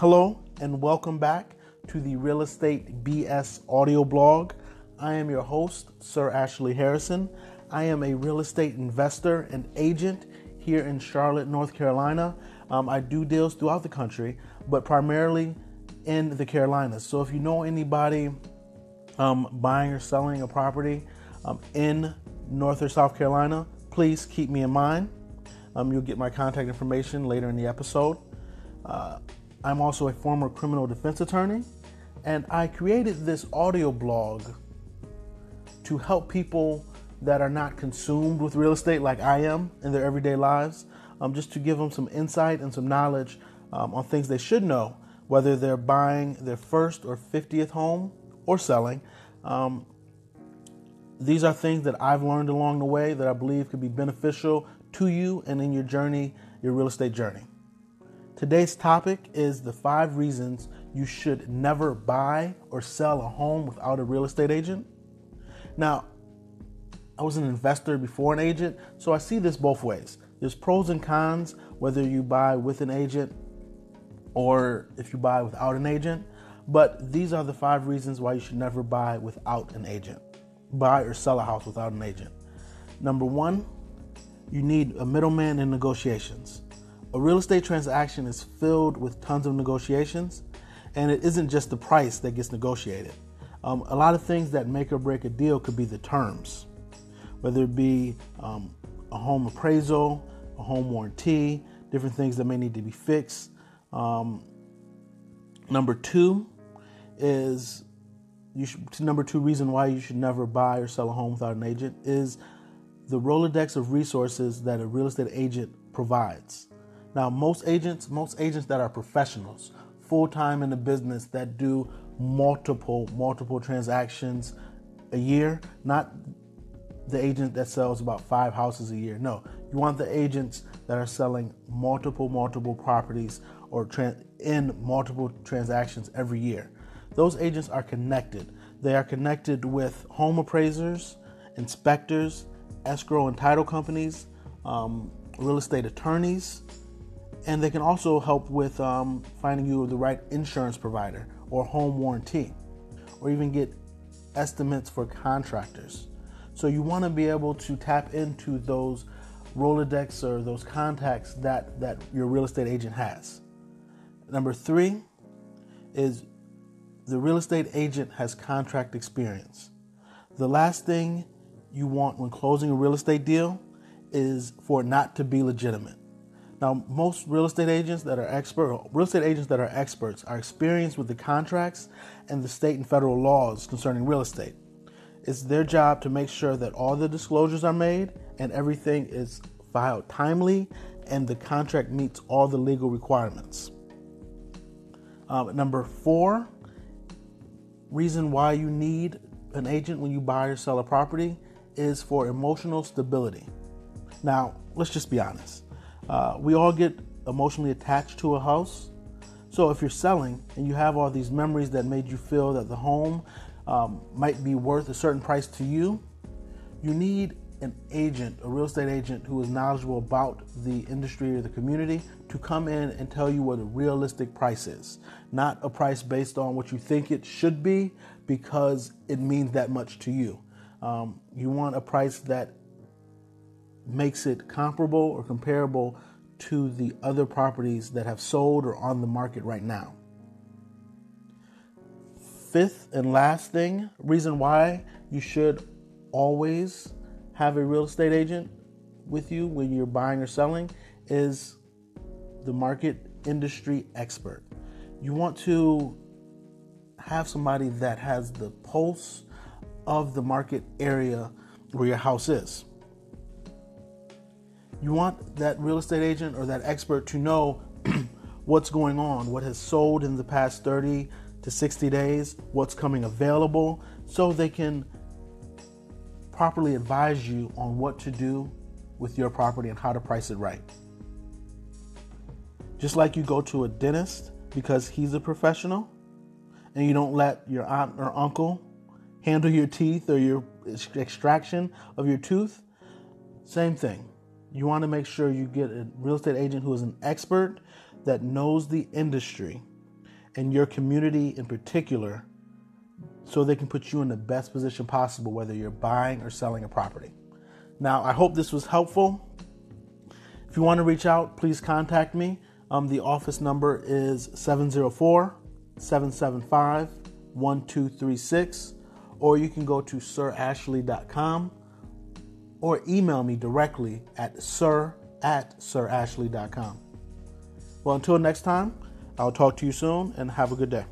Hello, and welcome back to the Real Estate BS audio blog. I am your host, Sir Ashley Harrison. I am a real estate investor and agent here in Charlotte, North Carolina. Um, I do deals throughout the country, but primarily in the Carolinas. So if you know anybody um, buying or selling a property um, in North or South Carolina, please keep me in mind. Um, you'll get my contact information later in the episode. Uh, I'm also a former criminal defense attorney, and I created this audio blog to help people that are not consumed with real estate like I am in their everyday lives, um, just to give them some insight and some knowledge um, on things they should know, whether they're buying their first or 50th home or selling. Um, these are things that I've learned along the way that I believe could be beneficial to you and in your journey, your real estate journey. Today's topic is the five reasons you should never buy or sell a home without a real estate agent. Now, I was an investor before an agent, so I see this both ways. There's pros and cons whether you buy with an agent or if you buy without an agent, but these are the five reasons why you should never buy without an agent. Buy or sell a house without an agent. Number one, you need a middleman in negotiations. A real estate transaction is filled with tons of negotiations, and it isn't just the price that gets negotiated. Um, a lot of things that make or break a deal could be the terms, whether it be um, a home appraisal, a home warranty, different things that may need to be fixed. Um, number two is you should, number two reason why you should never buy or sell a home without an agent is the Rolodex of resources that a real estate agent provides. Now, most agents, most agents that are professionals, full time in the business that do multiple, multiple transactions a year, not the agent that sells about five houses a year. No, you want the agents that are selling multiple, multiple properties or in multiple transactions every year. Those agents are connected. They are connected with home appraisers, inspectors, escrow and title companies, um, real estate attorneys, and they can also help with um, finding you the right insurance provider or home warranty, or even get estimates for contractors. So you want to be able to tap into those Rolodex or those contacts that, that your real estate agent has. Number three is the real estate agent has contract experience. The last thing you want when closing a real estate deal is for it not to be legitimate. Now, most real estate agents that are expert, real estate agents that are experts, are experienced with the contracts and the state and federal laws concerning real estate. It's their job to make sure that all the disclosures are made and everything is filed timely and the contract meets all the legal requirements. Um, number four, reason why you need an agent when you buy or sell a property is for emotional stability. Now, let's just be honest. Uh, we all get emotionally attached to a house. So if you're selling and you have all these memories that made you feel that the home um, might be worth a certain price to you, you need an agent, a real estate agent who is knowledgeable about the industry or the community to come in and tell you what a realistic price is. Not a price based on what you think it should be because it means that much to you. Um, you want a price that makes it comparable or comparable to the other properties that have sold or on the market right now. Fifth and last thing, reason why you should always have a real estate agent with you when you're buying or selling is the market industry expert. You want to have somebody that has the pulse of the market area where your house is. You want that real estate agent or that expert to know what's going on, what has sold in the past 30 to 60 days, what's coming available, so they can properly advise you on what to do with your property and how to price it right. Just like you go to a dentist because he's a professional and you don't let your aunt or uncle handle your teeth or your extraction of your tooth, same thing. You want to make sure you get a real estate agent who is an expert that knows the industry and your community in particular so they can put you in the best position possible, whether you're buying or selling a property. Now, I hope this was helpful. If you want to reach out, please contact me. Um, the office number is 704 775 1236, or you can go to sirashley.com or email me directly at sir at sirashley.com. Well, until next time, I'll talk to you soon and have a good day.